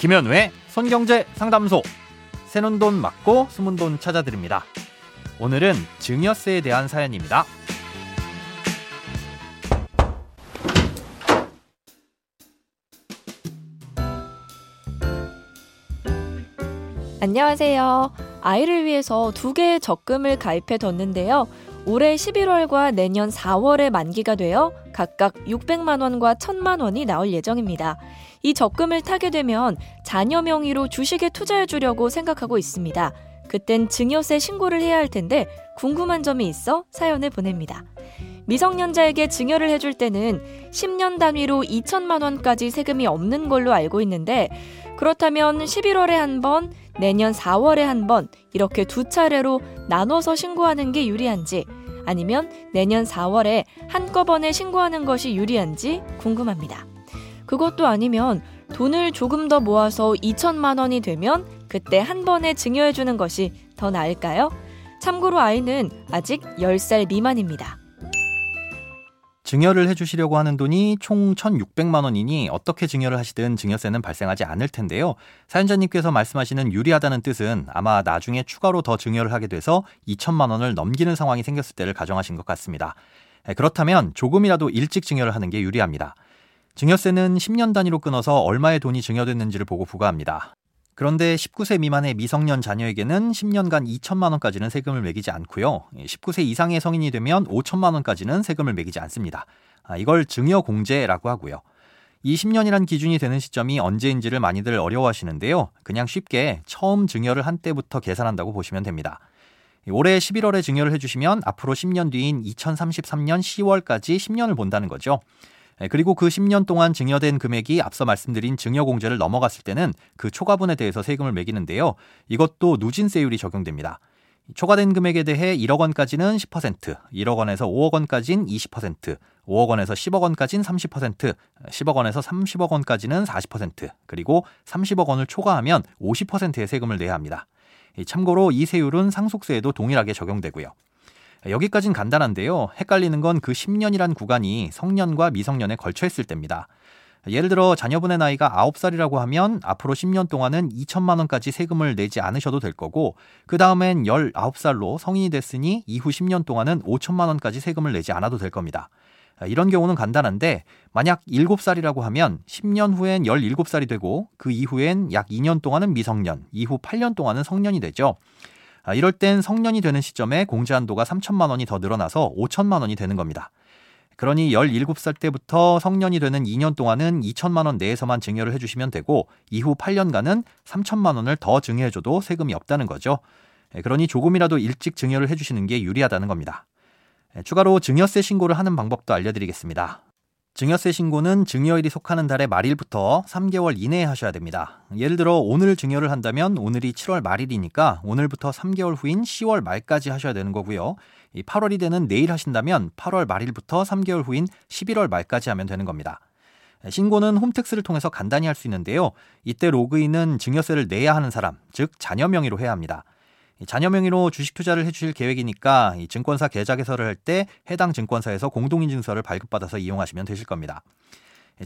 김현우의 손경제 상담소. 새는 돈 맞고 숨은 돈 찾아드립니다. 오늘은 증여세에 대한 사연입니다. 안녕하세요. 아이를 위해서 두 개의 적금을 가입해 뒀는데요. 올해 11월과 내년 4월에 만기가 되어 각각 600만 원과 1000만 원이 나올 예정입니다. 이 적금을 타게 되면 자녀 명의로 주식에 투자해 주려고 생각하고 있습니다. 그땐 증여세 신고를 해야 할 텐데 궁금한 점이 있어 사연을 보냅니다. 미성년자에게 증여를 해줄 때는 10년 단위로 2천만 원까지 세금이 없는 걸로 알고 있는데 그렇다면 11월에 한 번, 내년 4월에 한 번 이렇게 두 차례로 나눠서 신고하는 게 유리한지 아니면 내년 4월에 한꺼번에 신고하는 것이 유리한지 궁금합니다. 그것도 아니면 돈을 조금 더 모아서 2천만 원이 되면 그때 한 번에 증여해 주는 것이 더 나을까요? 참고로 아이는 아직 10살 미만입니다. 증여를 해주시려고 하는 돈이 총 1,600만 원이니 어떻게 증여를 하시든 증여세는 발생하지 않을 텐데요. 사연자님께서 말씀하시는 유리하다는 뜻은 아마 나중에 추가로 더 증여를 하게 돼서 2천만 원을 넘기는 상황이 생겼을 때를 가정하신 것 같습니다. 예, 그렇다면 조금이라도 일찍 증여를 하는 게 유리합니다. 증여세는 10년 단위로 끊어서 얼마의 돈이 증여됐는지를 보고 부과합니다. 그런데 19세 미만의 미성년 자녀에게는 10년간 2천만 원까지는 세금을 매기지 않고요. 19세 이상의 성인이 되면 5천만 원까지는 세금을 매기지 않습니다. 아, 이걸 증여 공제라고 하고요. 이 10년이란 기준이 되는 시점이 언제인지를 많이들 어려워하시는데요. 그냥 쉽게 처음 증여를 한 때부터 계산한다고 보시면 됩니다. 올해 11월에 증여를 해주시면 앞으로 10년 뒤인 2033년 10월까지 10년을 본다는 거죠. 네, 그리고 그 10년 동안 증여된 금액이 앞서 말씀드린 증여공제를 넘어갔을 때는 그 초과분에 대해서 세금을 매기는데요. 이것도 누진세율이 적용됩니다. 초과된 금액에 대해 1억 원까지는 10%, 1억 원에서 5억 원까지는 20%, 5억 원에서 10억 원까지는 30%, 10억 원에서 30억 원까지는 40%, 그리고 30억 원을 초과하면 50%의 세금을 내야 합니다. 참고로 이 세율은 상속세에도 동일하게 적용되고요. 여기까진 간단한데요. 헷갈리는 건 그 10년이란 구간이 성년과 미성년에 걸쳐 있을 때입니다. 예를 들어 자녀분의 나이가 9살이라고 하면 앞으로 10년 동안은 2천만 원까지 세금을 내지 않으셔도 될 거고 그 다음엔 19살로 성인이 됐으니 이후 10년 동안은 5천만 원까지 세금을 내지 않아도 될 겁니다. 이런 경우는 간단한데 만약 7살이라고 하면 10년 후엔 17살이 되고 그 이후엔 약 2년 동안은 미성년, 이후 8년 동안은 성년이 되죠. 아, 이럴 땐 성년이 되는 시점에 공제 한도가 3천만 원이 더 늘어나서 5천만 원이 되는 겁니다. 그러니 17살 때부터 성년이 되는 2년 동안은 2천만 원 내에서만 증여를 해주시면 되고 이후 8년간은 3천만 원을 더 증여해줘도 세금이 없다는 거죠. 예, 그러니 조금이라도 일찍 증여를 해주시는 게 유리하다는 겁니다. 예, 추가로 증여세 신고를 하는 방법도 알려드리겠습니다. 증여세 신고는 증여일이 속하는 달의 말일부터 3개월 이내에 하셔야 됩니다. 예를 들어 오늘 증여를 한다면 오늘이 7월 말일이니까 오늘부터 3개월 후인 10월 말까지 하셔야 되는 거고요. 8월이 되는 내일 하신다면 8월 말일부터 3개월 후인 11월 말까지 하면 되는 겁니다. 신고는 홈택스를 통해서 간단히 할 수 있는데요. 이때 로그인은 증여세를 내야 하는 사람, 즉 자녀 명의로 해야 합니다. 자녀 명의로 주식 투자를 해주실 계획이니까 이 증권사 계좌 개설을 할 때 해당 증권사에서 공동인증서를 발급받아서 이용하시면 되실 겁니다.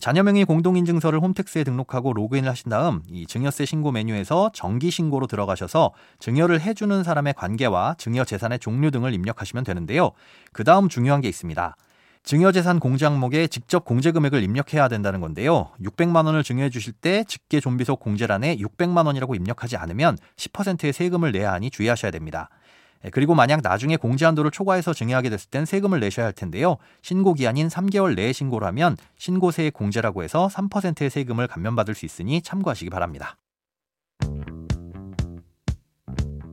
자녀 명의 공동인증서를 홈택스에 등록하고 로그인을 하신 다음 이 증여세 신고 메뉴에서 정기 신고로 들어가셔서 증여를 해주는 사람의 관계와 증여 재산의 종류 등을 입력하시면 되는데요. 그 다음 중요한 게 있습니다. 증여재산 공제 항목에 직접 공제 금액을 입력해야 된다는 건데요. 600만 원을 증여해 주실 때 직계 존비속 공제란에 600만 원이라고 입력하지 않으면 10%의 세금을 내야 하니 주의하셔야 됩니다. 예, 그리고 만약 나중에 공제 한도를 초과해서 증여하게 됐을 땐 세금을 내셔야 할 텐데요. 신고 기한인 3개월 내에 신고를 하면 신고세의 공제라고 해서 3%의 세금을 감면받을 수 있으니 참고하시기 바랍니다.